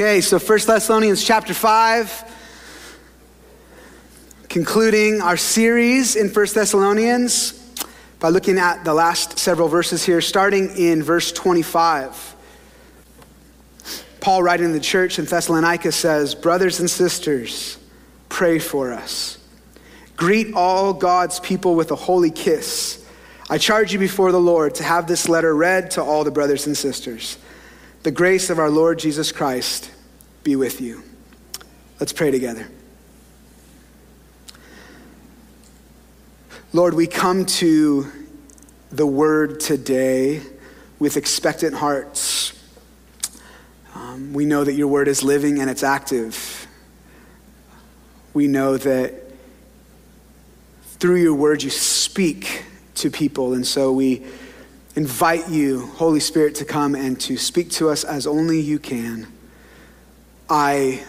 Okay, so 1 Thessalonians chapter 5, concluding our series in 1 Thessalonians by looking at the last several verses here, starting in verse 25. Paul, writing to the church in Thessalonica, says, Brothers and sisters, pray for us. Greet all God's people with a holy kiss. I charge you before the Lord to have this letter read to all the brothers and sisters. The grace of our Lord Jesus Christ be with you. Let's pray together. Lord, we come to the word today with expectant hearts. Um, we know that your word is living and it's active. We know that through your word you speak to people, and so we invite you, Holy Spirit, to come and to speak to us as only you can. I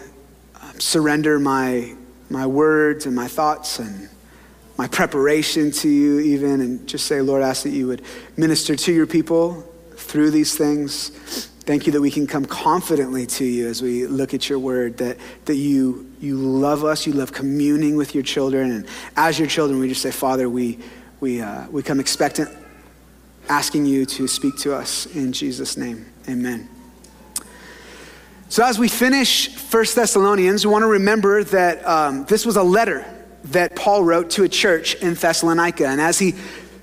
um, surrender my, my words and my thoughts and my preparation to you, even, and just say, Lord, I ask that you would minister to your people through these things. Thank you that we can come confidently to you as we look at your word, that, that you, you love us, you love communing with your children. And as your children, we just say, Father, we, we, uh, we come expectant asking you to speak to us in Jesus' name. Amen. So, as we finish First Thessalonians, we want to remember that um, this was a letter that Paul wrote to a church in Thessalonica. And as he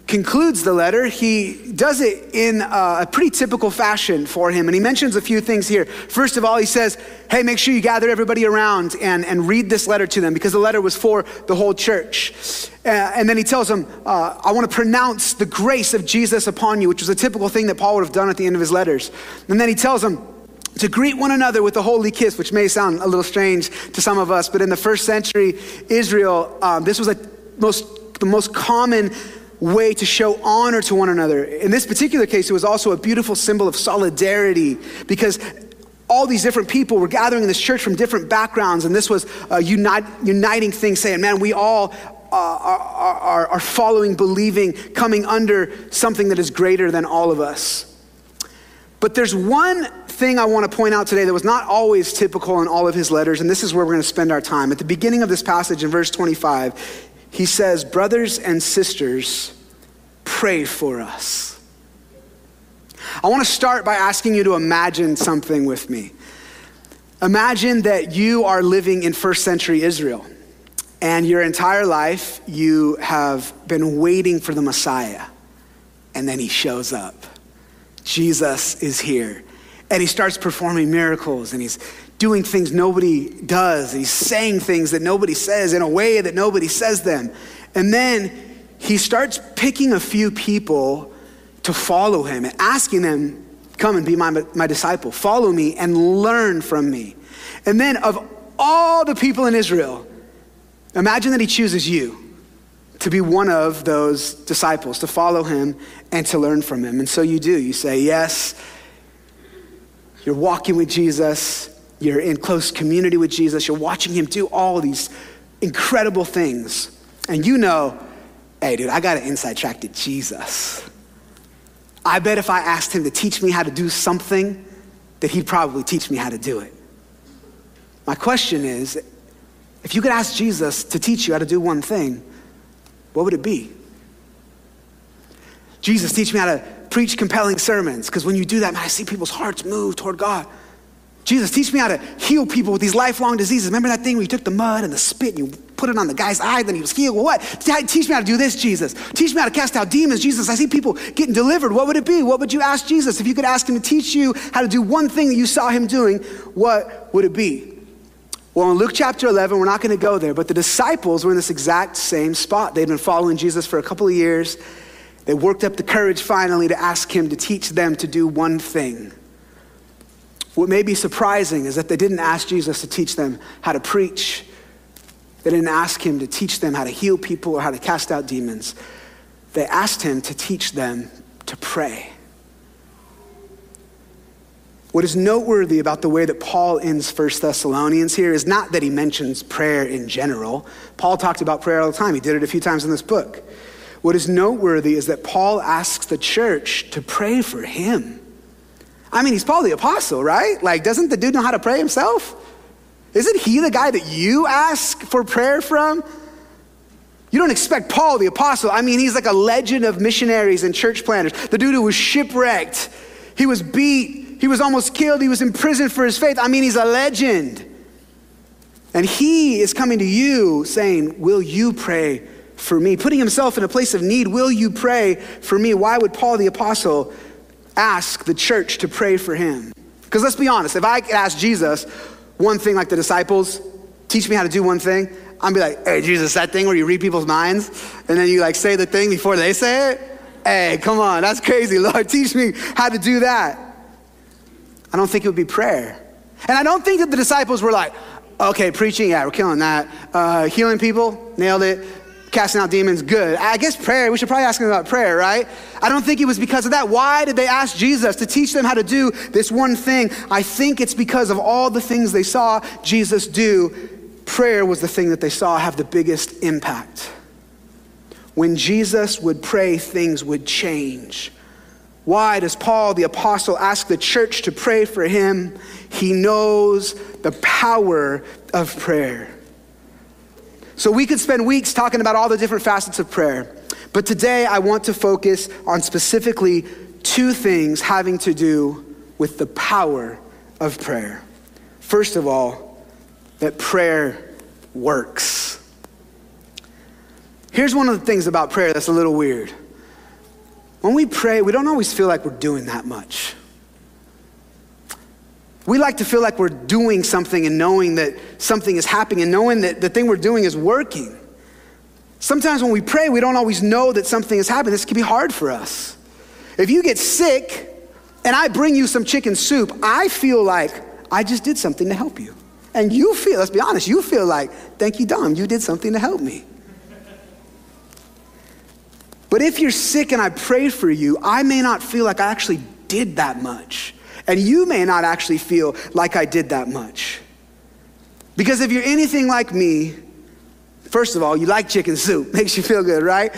concludes the letter, he does it in a pretty typical fashion for him. And he mentions a few things here. First of all, he says, Hey, make sure you gather everybody around and, and read this letter to them because the letter was for the whole church. Uh, and then he tells them, uh, I want to pronounce the grace of Jesus upon you, which was a typical thing that Paul would have done at the end of his letters. And then he tells them, to greet one another with a holy kiss, which may sound a little strange to some of us, but in the first century Israel, um, this was a most, the most common way to show honor to one another. In this particular case, it was also a beautiful symbol of solidarity because all these different people were gathering in this church from different backgrounds, and this was a unite, uniting thing, saying, man, we all uh, are, are, are following, believing, coming under something that is greater than all of us. But there's one thing I want to point out today that was not always typical in all of his letters, and this is where we're going to spend our time. At the beginning of this passage in verse 25, he says, Brothers and sisters, pray for us. I want to start by asking you to imagine something with me. Imagine that you are living in first century Israel, and your entire life you have been waiting for the Messiah, and then he shows up. Jesus is here. And he starts performing miracles, and he's doing things nobody does. He's saying things that nobody says in a way that nobody says them. And then he starts picking a few people to follow him and asking them, Come and be my, my disciple. Follow me and learn from me. And then, of all the people in Israel, imagine that he chooses you to be one of those disciples, to follow him and to learn from him. And so you do. You say, Yes, you're walking with Jesus you're in close community with Jesus, you're watching him do all these incredible things, and you know, hey, dude, I got an inside track to Jesus. I bet if I asked him to teach me how to do something, that he'd probably teach me how to do it. My question is if you could ask Jesus to teach you how to do one thing, what would it be? Jesus, teach me how to preach compelling sermons, because when you do that, man, I see people's hearts move toward God. Jesus, teach me how to heal people with these lifelong diseases. Remember that thing where you took the mud and the spit and you put it on the guy's eye, and then he was healed? Well, what? Teach me how to do this, Jesus. Teach me how to cast out demons, Jesus. I see people getting delivered. What would it be? What would you ask Jesus? If you could ask him to teach you how to do one thing that you saw him doing, what would it be? Well, in Luke chapter 11, we're not going to go there, but the disciples were in this exact same spot. They'd been following Jesus for a couple of years. They worked up the courage finally to ask him to teach them to do one thing. What may be surprising is that they didn't ask Jesus to teach them how to preach. They didn't ask him to teach them how to heal people or how to cast out demons. They asked him to teach them to pray. What is noteworthy about the way that Paul ends 1 Thessalonians here is not that he mentions prayer in general. Paul talked about prayer all the time, he did it a few times in this book. What is noteworthy is that Paul asks the church to pray for him. I mean, he's Paul the apostle, right? Like, doesn't the dude know how to pray himself? Isn't he the guy that you ask for prayer from? You don't expect Paul the apostle. I mean, he's like a legend of missionaries and church planters. The dude who was shipwrecked, he was beat, he was almost killed, he was imprisoned for his faith. I mean, he's a legend. And he is coming to you saying, Will you pray for me? Putting himself in a place of need, Will you pray for me? Why would Paul the apostle ask the church to pray for him? Because let's be honest, if I could ask Jesus one thing like the disciples, teach me how to do one thing, I'm be like, hey, Jesus, that thing where you read people's minds and then you like say the thing before they say it? Hey, come on, that's crazy. Lord, teach me how to do that. I don't think it would be prayer. And I don't think that the disciples were like, okay, preaching, yeah, we're killing that. Uh, healing people, nailed it. Casting out demons, good. I guess prayer, we should probably ask them about prayer, right? I don't think it was because of that. Why did they ask Jesus to teach them how to do this one thing? I think it's because of all the things they saw Jesus do prayer was the thing that they saw have the biggest impact. When Jesus would pray, things would change. Why does Paul the apostle ask the church to pray for him? He knows the power of prayer. So we could spend weeks talking about all the different facets of prayer. But today I want to focus on specifically two things having to do with the power of prayer. First of all, that prayer works. Here's one of the things about prayer that's a little weird. When we pray, we don't always feel like we're doing that much. We like to feel like we're doing something and knowing that something is happening and knowing that the thing we're doing is working. Sometimes when we pray, we don't always know that something is happening. This can be hard for us. If you get sick and I bring you some chicken soup, I feel like I just did something to help you. And you feel, let's be honest, you feel like, thank you, Dom, you did something to help me. But if you're sick and I pray for you, I may not feel like I actually did that much. And you may not actually feel like I did that much. Because if you're anything like me, first of all, you like chicken soup, makes you feel good, right?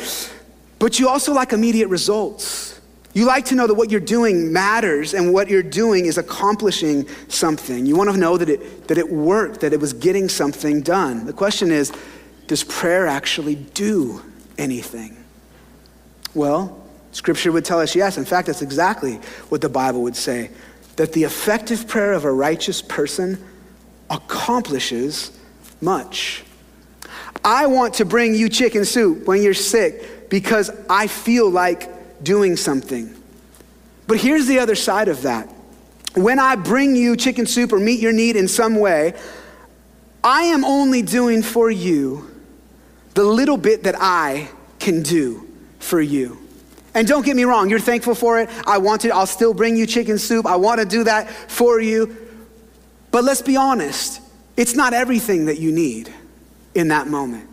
But you also like immediate results. You like to know that what you're doing matters and what you're doing is accomplishing something. You want to know that it, that it worked, that it was getting something done. The question is does prayer actually do anything? Well, Scripture would tell us yes. In fact, that's exactly what the Bible would say that the effective prayer of a righteous person accomplishes much. I want to bring you chicken soup when you're sick because I feel like doing something. But here's the other side of that. When I bring you chicken soup or meet your need in some way, I am only doing for you the little bit that I can do for you. And don't get me wrong, you're thankful for it. I want to, I'll still bring you chicken soup. I want to do that for you. But let's be honest, it's not everything that you need in that moment.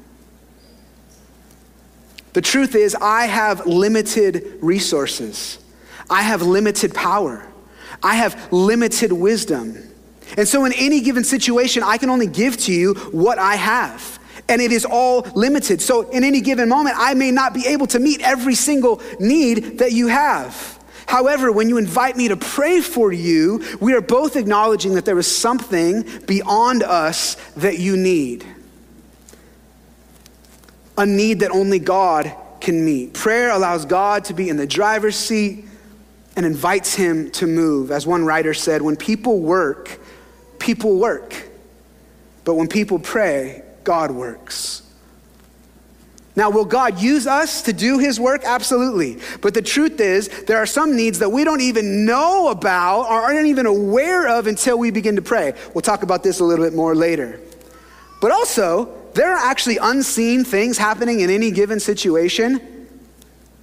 The truth is, I have limited resources. I have limited power. I have limited wisdom. And so, in any given situation, I can only give to you what I have. And it is all limited. So, in any given moment, I may not be able to meet every single need that you have. However, when you invite me to pray for you, we are both acknowledging that there is something beyond us that you need a need that only God can meet. Prayer allows God to be in the driver's seat and invites him to move. As one writer said, when people work, people work. But when people pray, God works. Now, will God use us to do his work? Absolutely. But the truth is, there are some needs that we don't even know about or aren't even aware of until we begin to pray. We'll talk about this a little bit more later. But also, there are actually unseen things happening in any given situation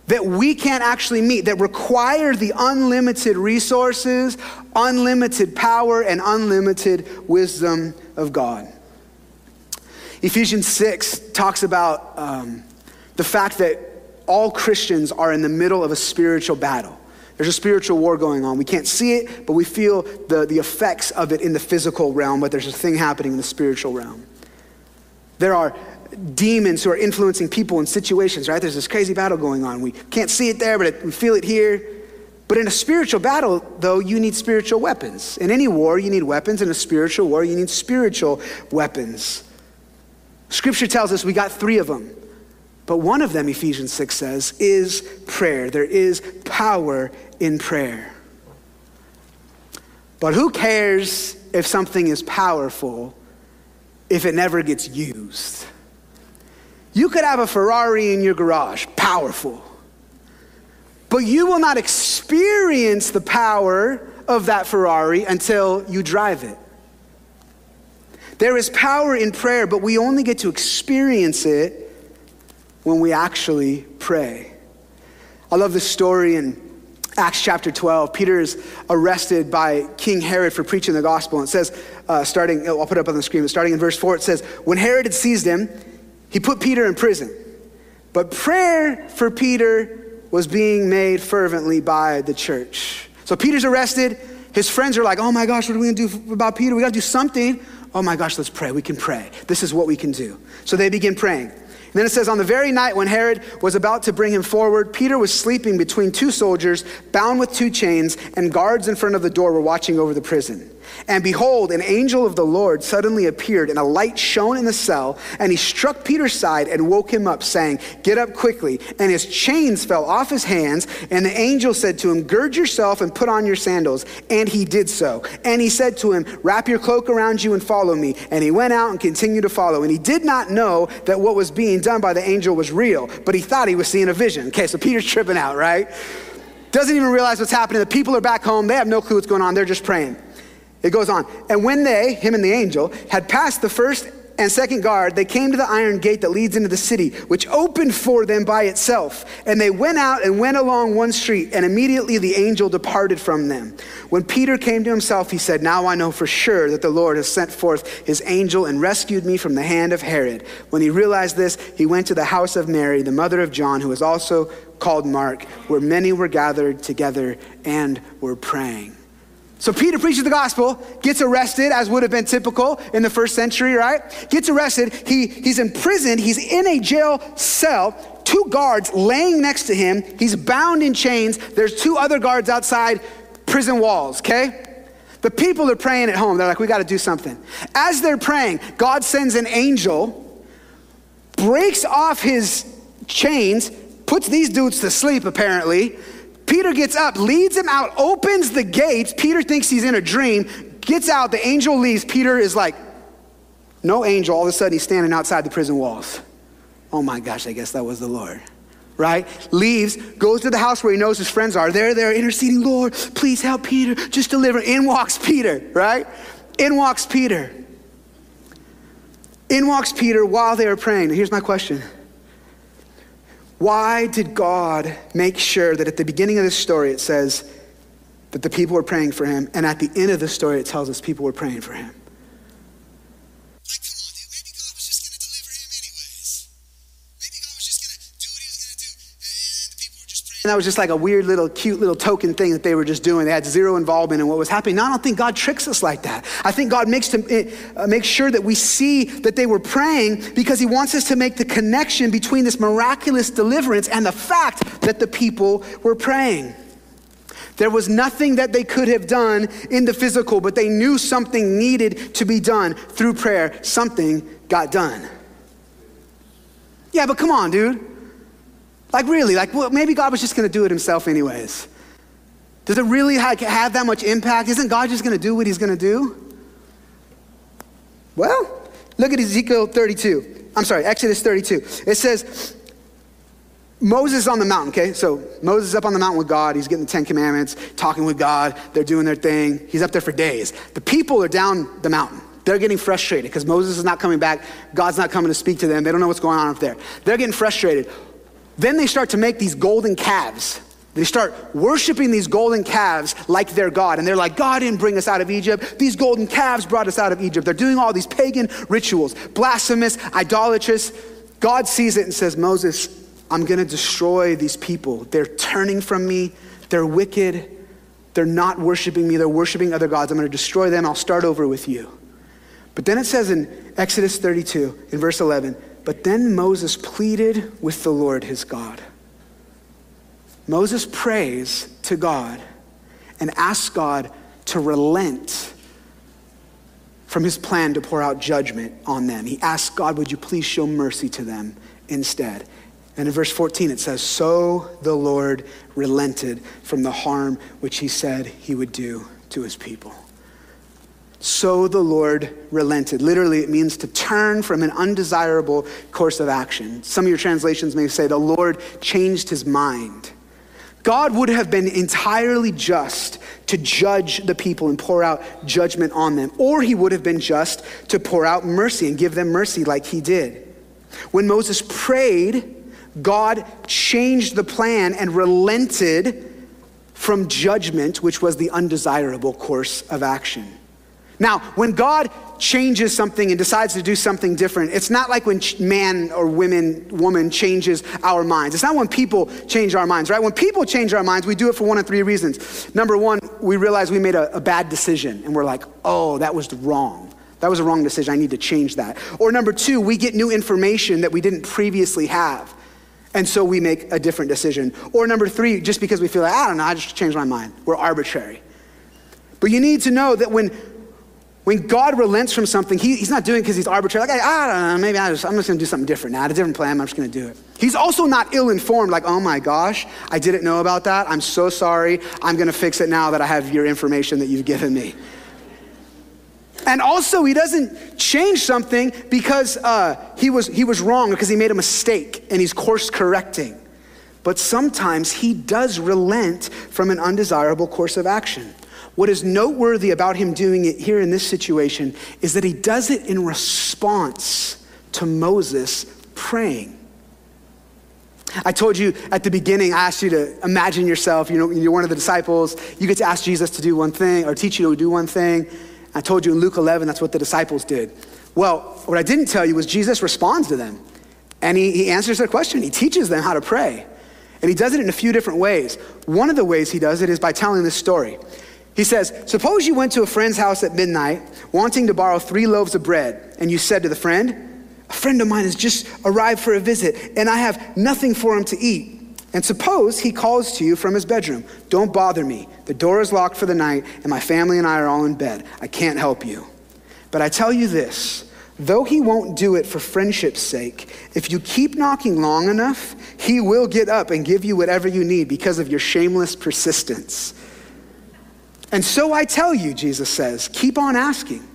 that we can't actually meet, that require the unlimited resources, unlimited power, and unlimited wisdom of God. Ephesians 6 talks about um, the fact that all Christians are in the middle of a spiritual battle. There's a spiritual war going on. We can't see it, but we feel the, the effects of it in the physical realm, but there's a thing happening in the spiritual realm. There are demons who are influencing people in situations, right? There's this crazy battle going on. We can't see it there, but it, we feel it here. But in a spiritual battle, though, you need spiritual weapons. In any war, you need weapons. In a spiritual war, you need spiritual weapons. Scripture tells us we got three of them. But one of them, Ephesians 6 says, is prayer. There is power in prayer. But who cares if something is powerful if it never gets used? You could have a Ferrari in your garage, powerful. But you will not experience the power of that Ferrari until you drive it. There is power in prayer, but we only get to experience it when we actually pray. I love this story in Acts chapter 12. Peter is arrested by King Herod for preaching the gospel. And it says, uh, starting, I'll put it up on the screen, but starting in verse 4, it says, When Herod had seized him, he put Peter in prison. But prayer for Peter was being made fervently by the church. So Peter's arrested. His friends are like, oh my gosh, what are we gonna do about Peter? We gotta do something. Oh my gosh, let's pray. We can pray. This is what we can do. So they begin praying. And then it says, On the very night when Herod was about to bring him forward, Peter was sleeping between two soldiers, bound with two chains, and guards in front of the door were watching over the prison. And behold, an angel of the Lord suddenly appeared, and a light shone in the cell. And he struck Peter's side and woke him up, saying, Get up quickly. And his chains fell off his hands. And the angel said to him, Gird yourself and put on your sandals. And he did so. And he said to him, Wrap your cloak around you and follow me. And he went out and continued to follow. And he did not know that what was being done by the angel was real, but he thought he was seeing a vision. Okay, so Peter's tripping out, right? Doesn't even realize what's happening. The people are back home. They have no clue what's going on. They're just praying. It goes on. And when they, him and the angel, had passed the first and second guard, they came to the iron gate that leads into the city, which opened for them by itself. And they went out and went along one street, and immediately the angel departed from them. When Peter came to himself, he said, Now I know for sure that the Lord has sent forth his angel and rescued me from the hand of Herod. When he realized this, he went to the house of Mary, the mother of John, who was also called Mark, where many were gathered together and were praying. So Peter preaches the gospel, gets arrested, as would have been typical in the first century, right? Gets arrested. He, he's imprisoned. He's in a jail cell. Two guards laying next to him. He's bound in chains. There's two other guards outside prison walls, okay? The people are praying at home. They're like, we got to do something. As they're praying, God sends an angel, breaks off his chains, puts these dudes to sleep, apparently, Peter gets up, leads him out, opens the gates. Peter thinks he's in a dream, gets out, the angel leaves. Peter is like, no angel. All of a sudden, he's standing outside the prison walls. Oh my gosh, I guess that was the Lord. Right? Leaves, goes to the house where he knows his friends are. There, they're there interceding, Lord, please help Peter. Just deliver. In walks Peter, right? In walks Peter. In walks Peter while they are praying. Here's my question why did God make sure that at the beginning of this story it says that the people were praying for him, and at the end of the story it tells us people were praying for him? And that was just like a weird little cute little token thing that they were just doing. They had zero involvement in what was happening. Now, I don't think God tricks us like that. I think God makes, to, eh, uh, makes sure that we see that they were praying because he wants us to make the connection between this miraculous deliverance and the fact that the people were praying. There was nothing that they could have done in the physical, but they knew something needed to be done through prayer. Something got done. Yeah, but come on, dude. Like, really, like, well, maybe God was just going to do it himself, anyways. Does it really have that much impact? Isn't God just going to do what he's going to do? Well, look at Ezekiel 32. I'm sorry, Exodus 32. It says, Moses on the mountain, okay? So Moses is up on the mountain with God. He's getting the Ten Commandments, talking with God. They're doing their thing. He's up there for days. The people are down the mountain. They're getting frustrated because Moses is not coming back. God's not coming to speak to them. They don't know what's going on up there. They're getting frustrated. Then they start to make these golden calves. They start worshiping these golden calves like their God. And they're like, God didn't bring us out of Egypt. These golden calves brought us out of Egypt. They're doing all these pagan rituals, blasphemous, idolatrous. God sees it and says, Moses, I'm going to destroy these people. They're turning from me. They're wicked. They're not worshiping me. They're worshiping other gods. I'm going to destroy them. I'll start over with you. But then it says in Exodus 32, in verse 11, but then Moses pleaded with the Lord his God. Moses prays to God and asks God to relent from his plan to pour out judgment on them. He asks God, Would you please show mercy to them instead? And in verse 14, it says, So the Lord relented from the harm which he said he would do to his people. So the Lord relented. Literally, it means to turn from an undesirable course of action. Some of your translations may say the Lord changed his mind. God would have been entirely just to judge the people and pour out judgment on them, or he would have been just to pour out mercy and give them mercy like he did. When Moses prayed, God changed the plan and relented from judgment, which was the undesirable course of action. Now, when God changes something and decides to do something different, it's not like when man or women, woman changes our minds. It's not when people change our minds, right? When people change our minds, we do it for one of three reasons. Number one, we realize we made a, a bad decision and we're like, oh, that was wrong. That was a wrong decision. I need to change that. Or number two, we get new information that we didn't previously have. And so we make a different decision. Or number three, just because we feel like, I don't know, I just changed my mind. We're arbitrary. But you need to know that when when God relents from something, he, he's not doing because he's arbitrary. Like, I, I, don't know, maybe I just, I'm just going to do something different now. I had a different plan, I'm just going to do it. He's also not ill informed, like, oh my gosh, I didn't know about that. I'm so sorry. I'm going to fix it now that I have your information that you've given me. And also, he doesn't change something because uh, he, was, he was wrong, because he made a mistake and he's course correcting. But sometimes he does relent from an undesirable course of action. What is noteworthy about him doing it here in this situation is that he does it in response to Moses praying. I told you at the beginning, I asked you to imagine yourself, you know, you're one of the disciples. You get to ask Jesus to do one thing or teach you to do one thing. I told you in Luke 11, that's what the disciples did. Well, what I didn't tell you was Jesus responds to them and he, he answers their question. He teaches them how to pray. And he does it in a few different ways. One of the ways he does it is by telling this story. He says, Suppose you went to a friend's house at midnight, wanting to borrow three loaves of bread, and you said to the friend, A friend of mine has just arrived for a visit, and I have nothing for him to eat. And suppose he calls to you from his bedroom, Don't bother me. The door is locked for the night, and my family and I are all in bed. I can't help you. But I tell you this though he won't do it for friendship's sake, if you keep knocking long enough, he will get up and give you whatever you need because of your shameless persistence. And so I tell you, Jesus says, keep on asking,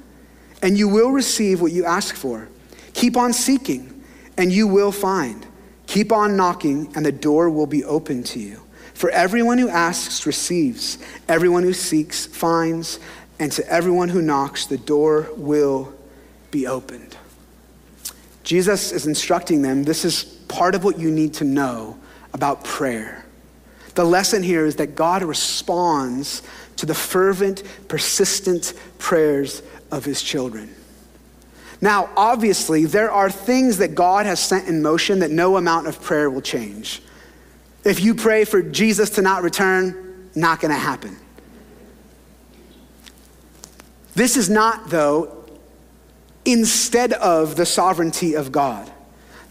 and you will receive what you ask for. Keep on seeking, and you will find. Keep on knocking, and the door will be open to you. For everyone who asks receives, everyone who seeks finds, and to everyone who knocks, the door will be opened. Jesus is instructing them this is part of what you need to know about prayer. The lesson here is that God responds to the fervent, persistent prayers of his children. Now, obviously, there are things that God has sent in motion that no amount of prayer will change. If you pray for Jesus to not return, not going to happen. This is not, though, instead of the sovereignty of God.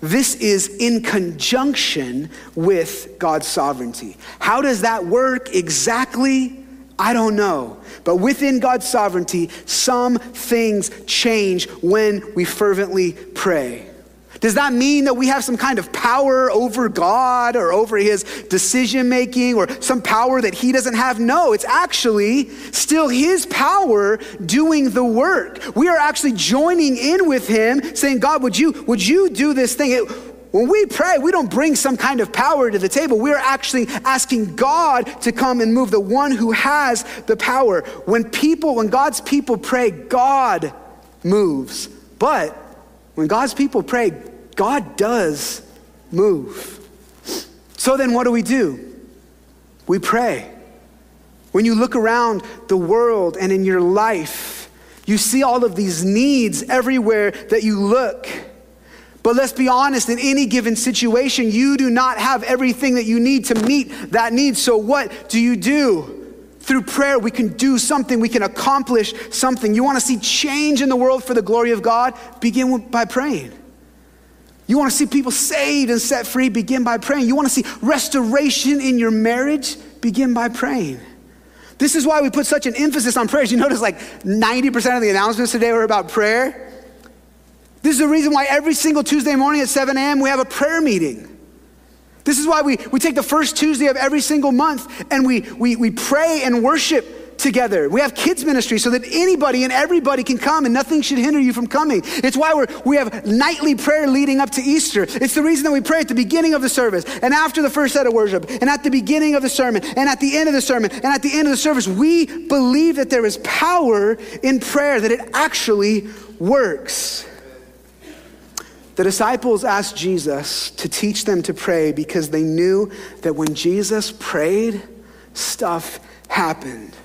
This is in conjunction with God's sovereignty. How does that work exactly? I don't know. But within God's sovereignty, some things change when we fervently pray. Does that mean that we have some kind of power over God or over his decision making or some power that he doesn't have? No, it's actually still his power doing the work. We are actually joining in with him saying, God, would you, would you do this thing? It, when we pray, we don't bring some kind of power to the table. We're actually asking God to come and move, the one who has the power. When people, when God's people pray, God moves. But when God's people pray, God does move. So then, what do we do? We pray. When you look around the world and in your life, you see all of these needs everywhere that you look. But let's be honest, in any given situation, you do not have everything that you need to meet that need. So, what do you do? Through prayer, we can do something, we can accomplish something. You want to see change in the world for the glory of God? Begin by praying. You want to see people saved and set free? Begin by praying. You want to see restoration in your marriage? Begin by praying. This is why we put such an emphasis on prayers. You notice like 90% of the announcements today were about prayer. This is the reason why every single Tuesday morning at 7 a.m. we have a prayer meeting. This is why we, we take the first Tuesday of every single month and we, we, we pray and worship together. We have kids ministry so that anybody and everybody can come and nothing should hinder you from coming. It's why we're, we have nightly prayer leading up to Easter. It's the reason that we pray at the beginning of the service and after the first set of worship and at the beginning of the sermon and at the end of the sermon and at the end of the service. We believe that there is power in prayer, that it actually works. The disciples asked Jesus to teach them to pray because they knew that when Jesus prayed, stuff happened.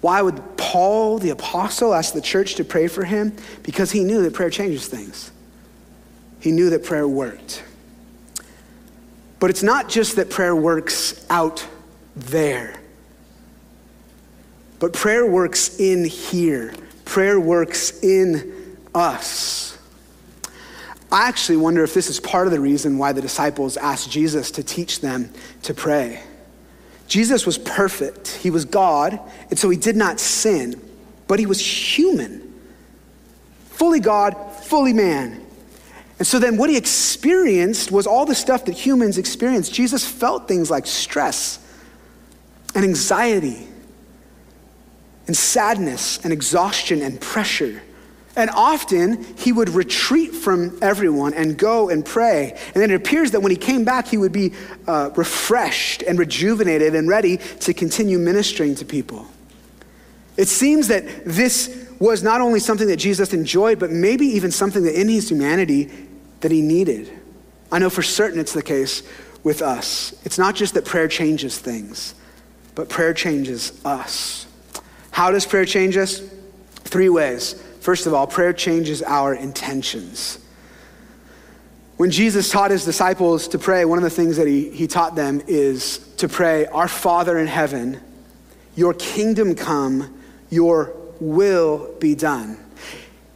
Why would Paul, the apostle, ask the church to pray for him? Because he knew that prayer changes things. He knew that prayer worked. But it's not just that prayer works out there, but prayer works in here. Prayer works in us. I actually wonder if this is part of the reason why the disciples asked Jesus to teach them to pray. Jesus was perfect, he was God, and so he did not sin, but he was human. Fully God, fully man. And so then what he experienced was all the stuff that humans experience. Jesus felt things like stress and anxiety and sadness and exhaustion and pressure. And often he would retreat from everyone and go and pray. And then it appears that when he came back, he would be uh, refreshed and rejuvenated and ready to continue ministering to people. It seems that this was not only something that Jesus enjoyed, but maybe even something that in his humanity that he needed. I know for certain it's the case with us. It's not just that prayer changes things, but prayer changes us. How does prayer change us? Three ways. First of all, prayer changes our intentions. When Jesus taught his disciples to pray, one of the things that he, he taught them is to pray, Our Father in heaven, your kingdom come, your will be done.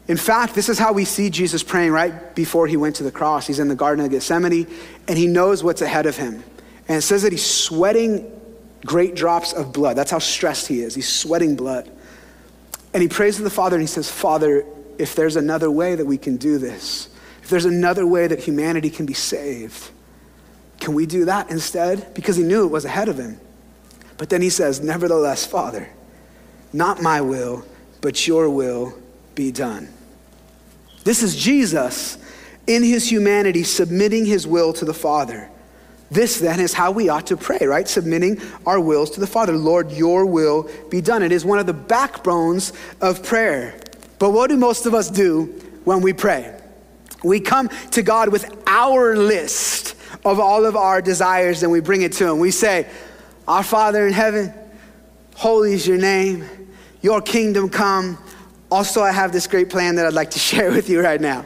In fact, this is how we see Jesus praying right before he went to the cross. He's in the Garden of Gethsemane and he knows what's ahead of him. And it says that he's sweating great drops of blood. That's how stressed he is. He's sweating blood. And he prays to the Father and he says, Father, if there's another way that we can do this, if there's another way that humanity can be saved, can we do that instead? Because he knew it was ahead of him. But then he says, Nevertheless, Father, not my will, but your will be done. This is Jesus in his humanity submitting his will to the Father. This then is how we ought to pray, right? Submitting our wills to the Father. Lord, your will be done. It is one of the backbones of prayer. But what do most of us do when we pray? We come to God with our list of all of our desires and we bring it to Him. We say, Our Father in heaven, holy is your name, your kingdom come. Also, I have this great plan that I'd like to share with you right now.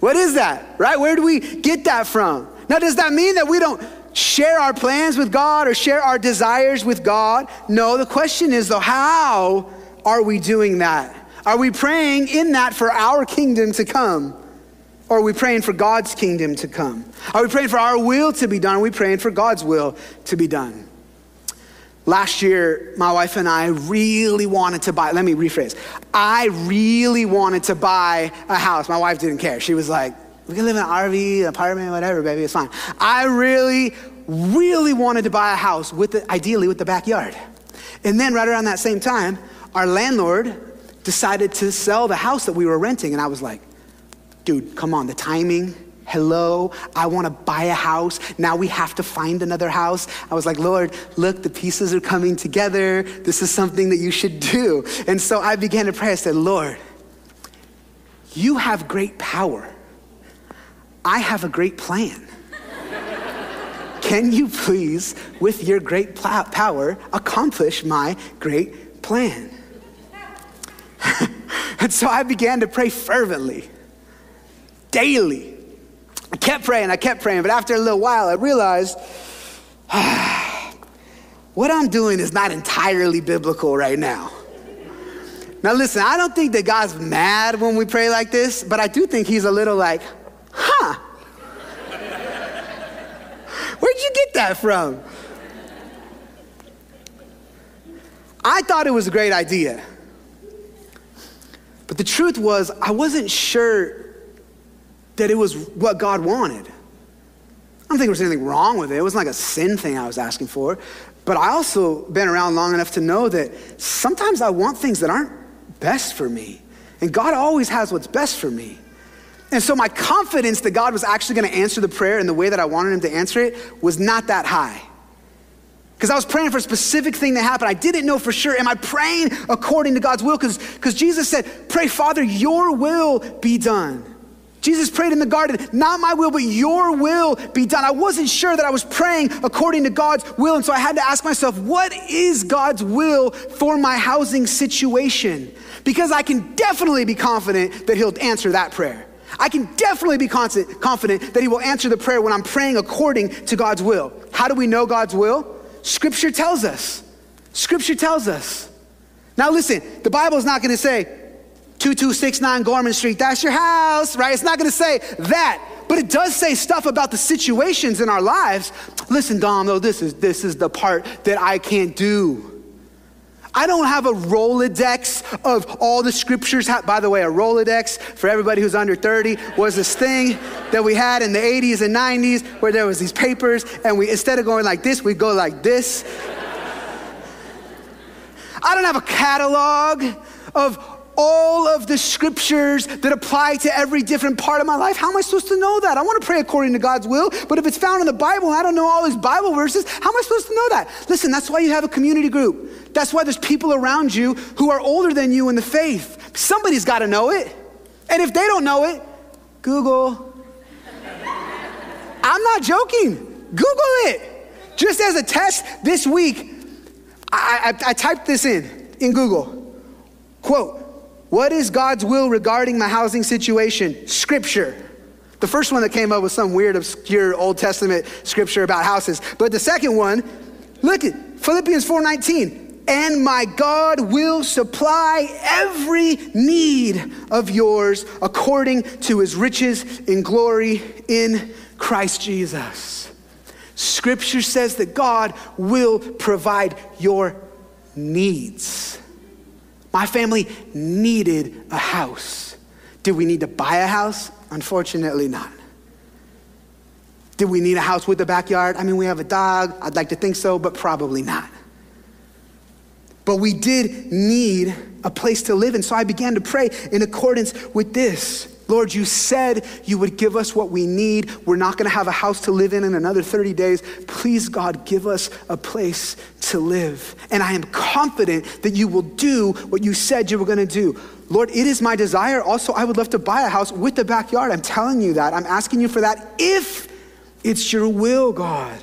What is that, right? Where do we get that from? Now, does that mean that we don't share our plans with God or share our desires with God? No, the question is, though, how are we doing that? Are we praying in that for our kingdom to come? Or are we praying for God's kingdom to come? Are we praying for our will to be done? Are we praying for God's will to be done? Last year, my wife and I really wanted to buy, let me rephrase. I really wanted to buy a house. My wife didn't care. She was like, we can live in an RV, an apartment, whatever, baby, it's fine. I really, really wanted to buy a house with the, ideally with the backyard. And then right around that same time, our landlord decided to sell the house that we were renting. And I was like, dude, come on, the timing, hello, I want to buy a house. Now we have to find another house. I was like, Lord, look, the pieces are coming together. This is something that you should do. And so I began to pray. I said, Lord, you have great power. I have a great plan. Can you please, with your great power, accomplish my great plan? and so I began to pray fervently, daily. I kept praying, I kept praying, but after a little while, I realized what I'm doing is not entirely biblical right now. Now, listen, I don't think that God's mad when we pray like this, but I do think He's a little like, huh, where'd you get that from? I thought it was a great idea. But the truth was, I wasn't sure that it was what God wanted. I don't think there was anything wrong with it. It wasn't like a sin thing I was asking for. But I also been around long enough to know that sometimes I want things that aren't best for me. And God always has what's best for me. And so my confidence that God was actually going to answer the prayer in the way that I wanted him to answer it was not that high. Because I was praying for a specific thing to happen. I didn't know for sure. Am I praying according to God's will? Because Jesus said, Pray, Father, your will be done. Jesus prayed in the garden, not my will, but your will be done. I wasn't sure that I was praying according to God's will. And so I had to ask myself, what is God's will for my housing situation? Because I can definitely be confident that He'll answer that prayer. I can definitely be confident that He will answer the prayer when I'm praying according to God's will. How do we know God's will? Scripture tells us. Scripture tells us. Now, listen, the Bible is not going to say 2269 Gorman Street, that's your house, right? It's not going to say that. But it does say stuff about the situations in our lives. Listen, Dom, though, this is, this is the part that I can't do. I don't have a Rolodex of all the scriptures. By the way, a Rolodex for everybody who's under 30 was this thing that we had in the 80s and 90s where there was these papers and we instead of going like this, we go like this. I don't have a catalog of all of the scriptures that apply to every different part of my life. How am I supposed to know that? I want to pray according to God's will, but if it's found in the Bible I don't know all these Bible verses, how am I supposed to know that? Listen, that's why you have a community group. That's why there's people around you who are older than you in the faith. Somebody's got to know it. And if they don't know it, Google. I'm not joking. Google it. Just as a test this week, I, I, I typed this in in Google. Quote, what is God's will regarding my housing situation? Scripture. The first one that came up was some weird, obscure Old Testament scripture about houses. But the second one, look at Philippians 4:19. And my God will supply every need of yours according to his riches in glory in Christ Jesus. Scripture says that God will provide your needs. My family needed a house. Did we need to buy a house? Unfortunately, not. Did we need a house with a backyard? I mean, we have a dog. I'd like to think so, but probably not. But we did need a place to live. And so I began to pray in accordance with this. Lord, you said you would give us what we need. We're not going to have a house to live in in another 30 days. Please, God, give us a place to live. And I am confident that you will do what you said you were going to do. Lord, it is my desire. Also, I would love to buy a house with a backyard. I'm telling you that. I'm asking you for that if it's your will, God.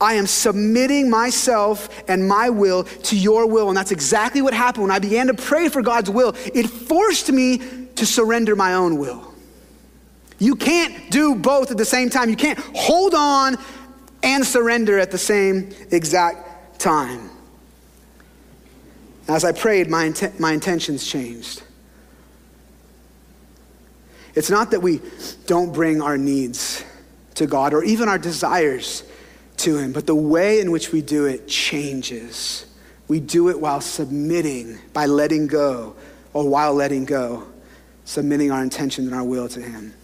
I am submitting myself and my will to your will. And that's exactly what happened when I began to pray for God's will. It forced me to surrender my own will. You can't do both at the same time. You can't hold on and surrender at the same exact time. As I prayed, my, my intentions changed. It's not that we don't bring our needs to God or even our desires to Him, but the way in which we do it changes. We do it while submitting, by letting go, or while letting go submitting our intention and our will to Him.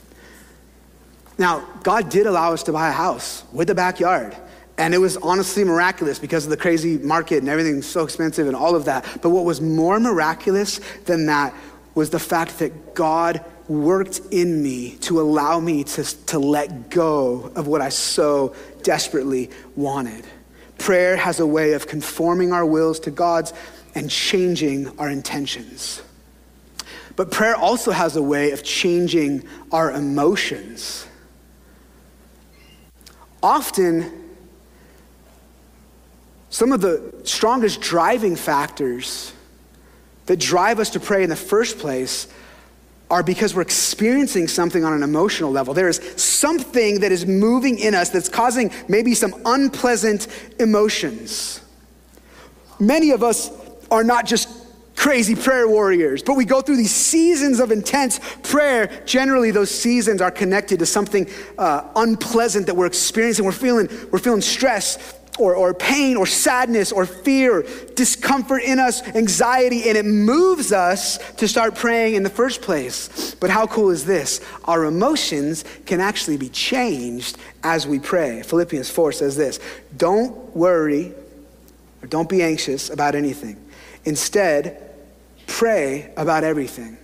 Now, God did allow us to buy a house with a backyard. And it was honestly miraculous because of the crazy market and everything so expensive and all of that. But what was more miraculous than that was the fact that God worked in me to allow me to, to let go of what I so desperately wanted. Prayer has a way of conforming our wills to God's and changing our intentions. But prayer also has a way of changing our emotions. Often, some of the strongest driving factors that drive us to pray in the first place are because we're experiencing something on an emotional level. There is something that is moving in us that's causing maybe some unpleasant emotions. Many of us are not just crazy prayer warriors, but we go through these seasons of intense prayer. Generally, those seasons are connected to something uh, unpleasant that we're experiencing. We're feeling, we're feeling stress or, or pain or sadness or fear, discomfort in us, anxiety, and it moves us to start praying in the first place. But how cool is this? Our emotions can actually be changed as we pray. Philippians 4 says this Don't worry or don't be anxious about anything. Instead, Pray about everything.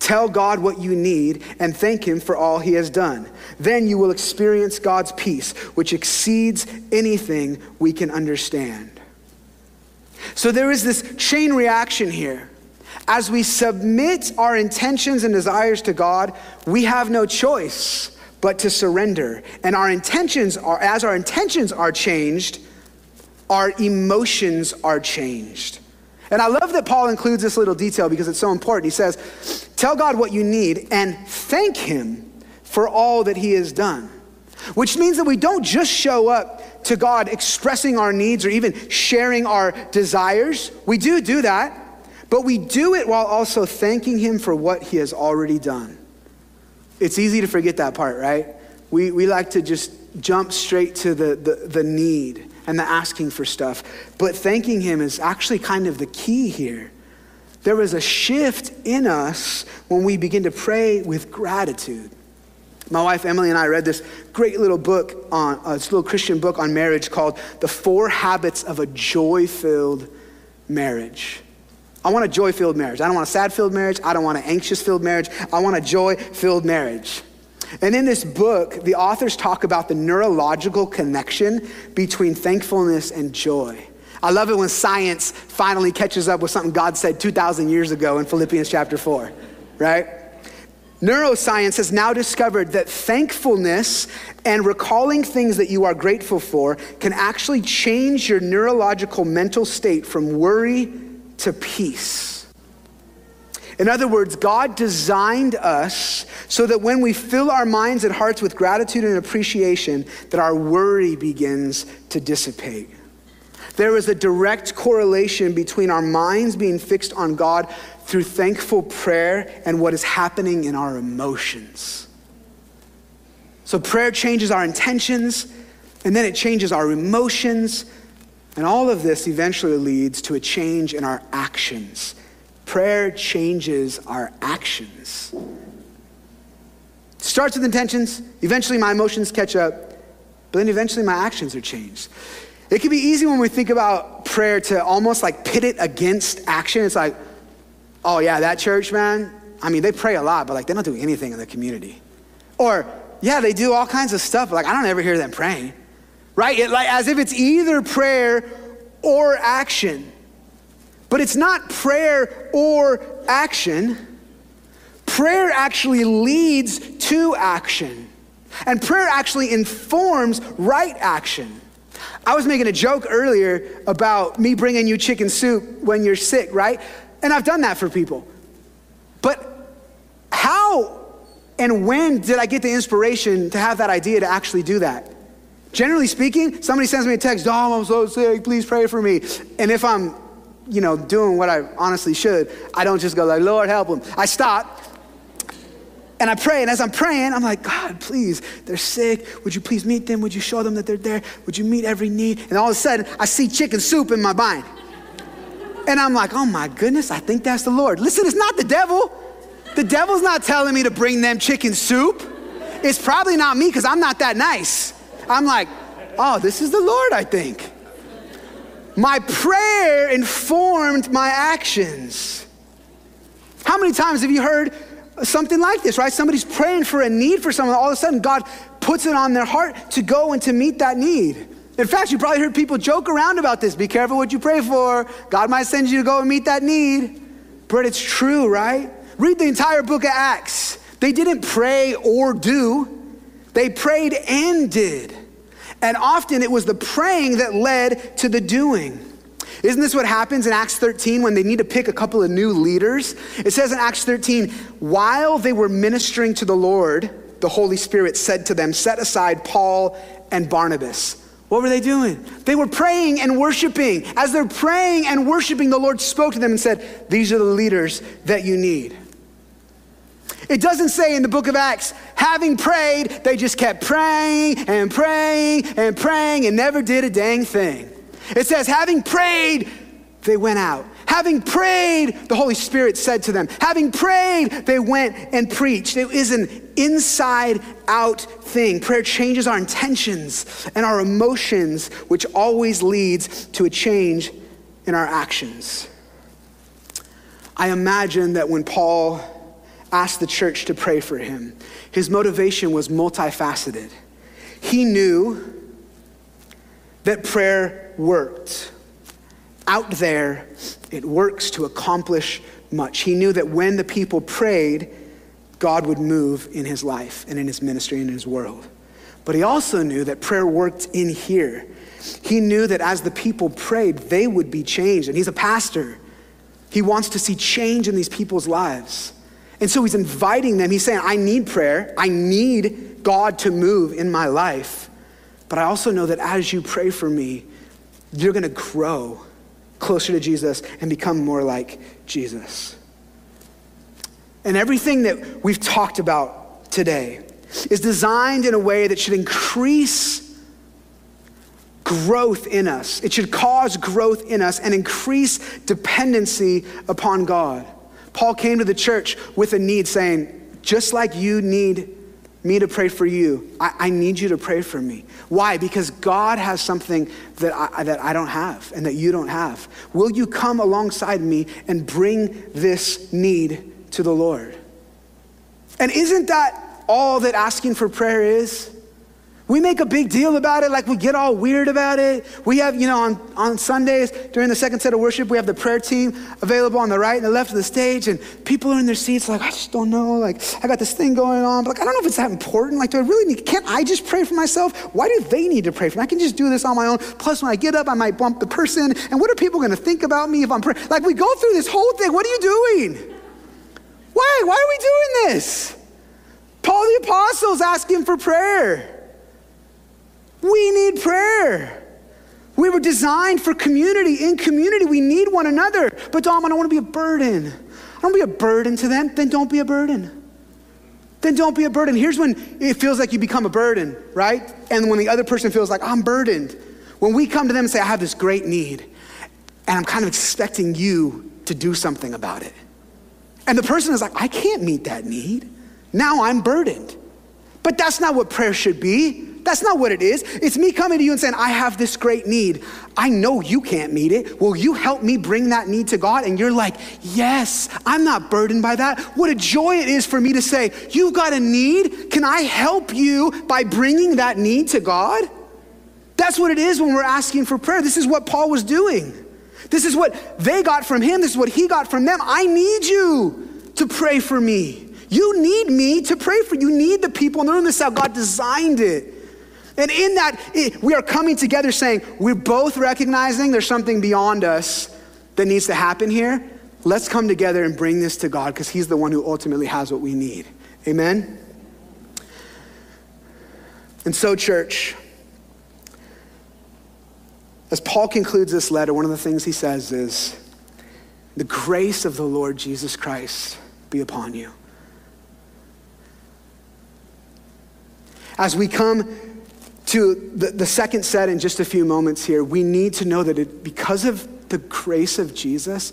Tell God what you need and thank Him for all He has done. Then you will experience God's peace, which exceeds anything we can understand. So there is this chain reaction here. As we submit our intentions and desires to God, we have no choice but to surrender. And our intentions are, as our intentions are changed, our emotions are changed. And I love that Paul includes this little detail because it's so important. He says, Tell God what you need and thank Him for all that He has done. Which means that we don't just show up to God expressing our needs or even sharing our desires. We do do that, but we do it while also thanking Him for what He has already done. It's easy to forget that part, right? We, we like to just jump straight to the, the, the need and the asking for stuff. But thanking Him is actually kind of the key here. There is a shift in us when we begin to pray with gratitude. My wife Emily and I read this great little book on uh, this little Christian book on marriage called The Four Habits of a Joy Filled Marriage. I want a joy filled marriage. I don't want a sad filled marriage. I don't want an anxious filled marriage. I want a joy filled marriage. And in this book, the authors talk about the neurological connection between thankfulness and joy. I love it when science finally catches up with something God said 2,000 years ago in Philippians chapter 4, right? Neuroscience has now discovered that thankfulness and recalling things that you are grateful for can actually change your neurological mental state from worry to peace. In other words, God designed us so that when we fill our minds and hearts with gratitude and appreciation, that our worry begins to dissipate. There is a direct correlation between our minds being fixed on God through thankful prayer and what is happening in our emotions. So prayer changes our intentions, and then it changes our emotions, and all of this eventually leads to a change in our actions Prayer changes our actions. Starts with intentions, eventually my emotions catch up, but then eventually my actions are changed. It can be easy when we think about prayer to almost like pit it against action. It's like, oh yeah, that church, man, I mean, they pray a lot, but like they don't do anything in the community. Or, yeah, they do all kinds of stuff, but like I don't ever hear them praying. Right? It, like as if it's either prayer or action. But it's not prayer or action. Prayer actually leads to action. And prayer actually informs right action. I was making a joke earlier about me bringing you chicken soup when you're sick, right? And I've done that for people. But how and when did I get the inspiration to have that idea to actually do that? Generally speaking, somebody sends me a text, Dom, I'm so sick, please pray for me. And if I'm you know, doing what I honestly should, I don't just go like, Lord, help them. I stop and I pray. And as I'm praying, I'm like, God, please, they're sick. Would you please meet them? Would you show them that they're there? Would you meet every need? And all of a sudden, I see chicken soup in my mind. And I'm like, oh my goodness, I think that's the Lord. Listen, it's not the devil. The devil's not telling me to bring them chicken soup. It's probably not me because I'm not that nice. I'm like, oh, this is the Lord, I think. My prayer informed my actions. How many times have you heard something like this, right? Somebody's praying for a need for someone, all of a sudden God puts it on their heart to go and to meet that need. In fact, you probably heard people joke around about this. Be careful what you pray for. God might send you to go and meet that need. But it's true, right? Read the entire book of Acts. They didn't pray or do, they prayed and did. And often it was the praying that led to the doing. Isn't this what happens in Acts 13 when they need to pick a couple of new leaders? It says in Acts 13, while they were ministering to the Lord, the Holy Spirit said to them, Set aside Paul and Barnabas. What were they doing? They were praying and worshiping. As they're praying and worshiping, the Lord spoke to them and said, These are the leaders that you need. It doesn't say in the book of Acts, having prayed, they just kept praying and praying and praying and never did a dang thing. It says, having prayed, they went out. Having prayed, the Holy Spirit said to them. Having prayed, they went and preached. It is an inside out thing. Prayer changes our intentions and our emotions, which always leads to a change in our actions. I imagine that when Paul asked the church to pray for him, his motivation was multifaceted. He knew that prayer worked. Out there, it works to accomplish much. He knew that when the people prayed, God would move in his life and in his ministry and in his world. But he also knew that prayer worked in here. He knew that as the people prayed, they would be changed. And he's a pastor. He wants to see change in these people's lives. And so he's inviting them. He's saying, I need prayer. I need God to move in my life. But I also know that as you pray for me, you're going to grow closer to Jesus and become more like Jesus. And everything that we've talked about today is designed in a way that should increase growth in us. It should cause growth in us and increase dependency upon God. Paul came to the church with a need, saying, just like you need me to pray for you, I, I need you to pray for me. Why? Because God has something that I, that I don't have and that you don't have. Will you come alongside me and bring this need to the Lord? And isn't that all that asking for prayer is? We make a big deal about it, like we get all weird about it. We have, you know, on, on Sundays during the second set of worship, we have the prayer team available on the right and the left of the stage, and people are in their seats like, I just don't know. Like, I got this thing going on, but like, I don't know if it's that important. Like, do I really need, can't I just pray for myself? Why do they need to pray for me? I can just do this on my own. Plus, when I get up, I might bump the person, and what are people gonna think about me if I'm praying? Like, we go through this whole thing. What are you doing? Why? Why are we doing this? Paul the Apostle's asking for prayer. We need prayer. We were designed for community. In community, we need one another. But Dom, I don't want to be a burden. I don't want to be a burden to them. Then don't be a burden. Then don't be a burden. Here's when it feels like you become a burden, right? And when the other person feels like, I'm burdened. When we come to them and say, I have this great need, and I'm kind of expecting you to do something about it. And the person is like, I can't meet that need. Now I'm burdened. But that's not what prayer should be. That's not what it is. It's me coming to you and saying, I have this great need. I know you can't meet it. Will you help me bring that need to God? And you're like, Yes, I'm not burdened by that. What a joy it is for me to say, You've got a need. Can I help you by bringing that need to God? That's what it is when we're asking for prayer. This is what Paul was doing. This is what they got from him. This is what he got from them. I need you to pray for me. You need me to pray for you. You need the people in the room. This is how God designed it. And in that, we are coming together saying, we're both recognizing there's something beyond us that needs to happen here. Let's come together and bring this to God because He's the one who ultimately has what we need. Amen? And so, church, as Paul concludes this letter, one of the things he says is, The grace of the Lord Jesus Christ be upon you. As we come to the, the second set in just a few moments here, we need to know that it, because of the grace of Jesus,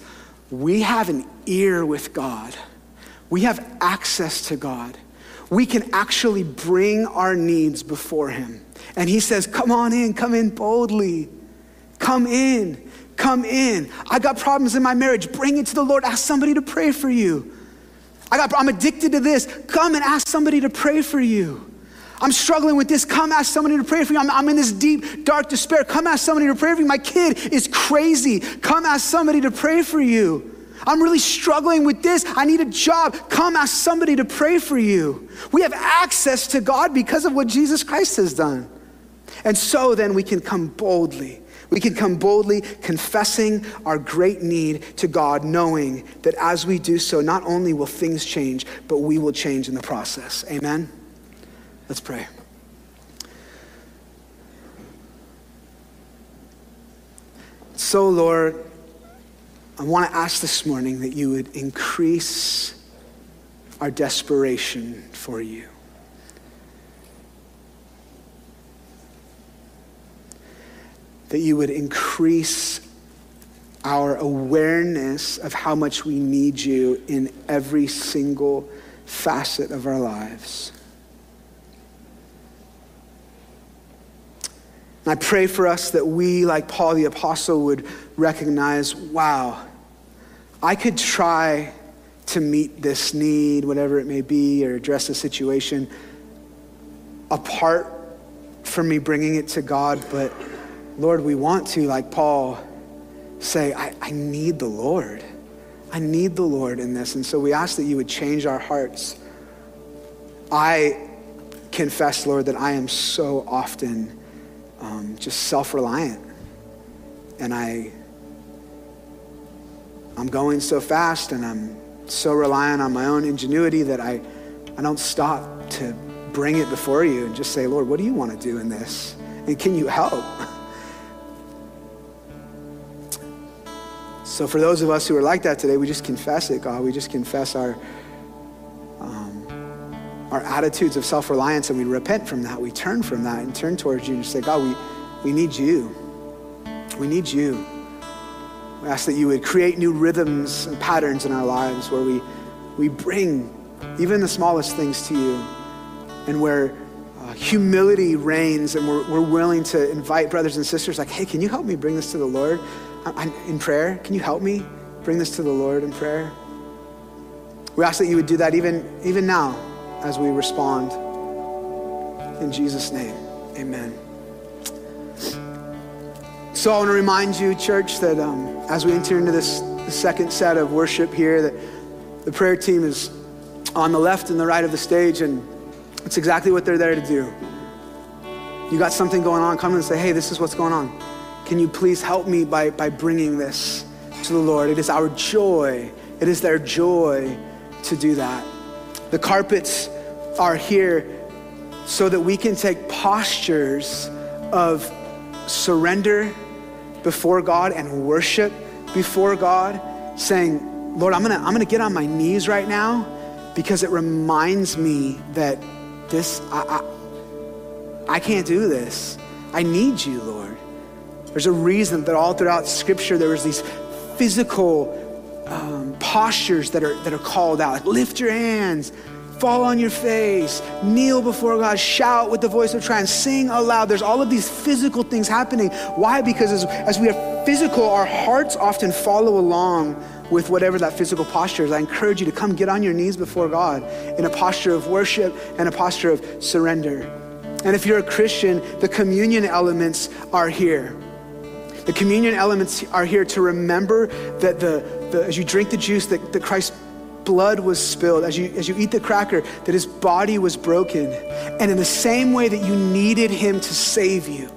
we have an ear with God. We have access to God. We can actually bring our needs before Him. And He says, Come on in, come in boldly. Come in, come in. I got problems in my marriage. Bring it to the Lord. Ask somebody to pray for you. I got, I'm addicted to this. Come and ask somebody to pray for you. I'm struggling with this. Come ask somebody to pray for you. I'm, I'm, in this deep, dark despair. Come ask somebody to pray for you. My kid is crazy. Come ask somebody to pray for you. I'm really struggling with this. I need a job. Come ask somebody to pray for you. We have access to God because of what Jesus Christ has done. And so then we can come boldly. We can come boldly confessing our great need to God, knowing that as we do so, not only will things change, but we will change in the process. Amen. Let's pray. So, Lord, I want to ask this morning that you would increase our desperation for you. That you would increase our awareness of how much we need you in every single facet of our lives. And I pray for us that we, like Paul the Apostle, would recognize wow, I could try to meet this need, whatever it may be, or address the situation apart from me bringing it to God. But Lord, we want to, like Paul, say, I, I need the Lord. I need the Lord in this. And so we ask that you would change our hearts. I confess, Lord, that I am so often um, just self reliant. And I, I'm going so fast and I'm so reliant on my own ingenuity that I, I don't stop to bring it before you and just say, Lord, what do you want to do in this? And can you help? So, for those of us who are like that today, we just confess it, God. We just confess our, our attitudes of self reliance and we repent from that. We turn from that and turn towards you and say, God, we, we need you. We need you. We ask that you would create new rhythms and patterns in our lives where we, we bring even the smallest things to you and where uh, humility reigns and we're, we're willing to invite brothers and sisters like, hey, can you help me bring this to the Lord? in prayer. Can you help me bring this to the Lord in prayer? We ask that you would do that even, even now as we respond. In Jesus' name, amen. So I want to remind you, church, that um, as we enter into this second set of worship here, that the prayer team is on the left and the right of the stage, and it's exactly what they're there to do. You got something going on, come and say, hey, this is what's going on. Can you please help me by, by bringing this to the Lord? It is our joy. It is their joy to do that. The carpets are here so that we can take postures of surrender before God and worship before God, saying, Lord, I'm gonna, I'm gonna get on my knees right now because it reminds me that this, I, I, I can't do this. I need you, Lord. There's a reason that all throughout Scripture there was these physical um, postures that are, that are called out. Like lift your hands, fall on your face, kneel before God, shout with the voice of triumph, sing aloud. There's all of these physical things happening. Why? Because as, as we are physical, our hearts often follow along with whatever that physical posture is. I encourage you to come get on your knees before God in a posture of worship and a posture of surrender. And if you're a Christian, the communion elements are here. The communion elements are here to remember that the, the as you drink the juice, that, that Christ's blood was spilled, as you, as you eat the cracker, that his body was broken. And in the same way that you needed him to save you,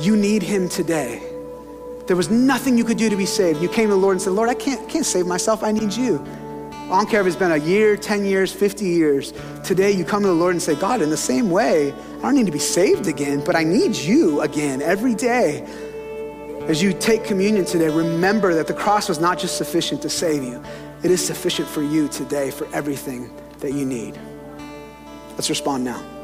you need him today. There was nothing you could do to be saved. You came to the Lord and said, Lord, I can't, can't save myself. I need you. I don't care if it's been a year, 10 years, 50 years. Today you come to the Lord and say, God, in the same way, I don't need to be saved again, but I need you again every day. As you take communion today, remember that the cross was not just sufficient to save you, it is sufficient for you today for everything that you need. Let's respond now.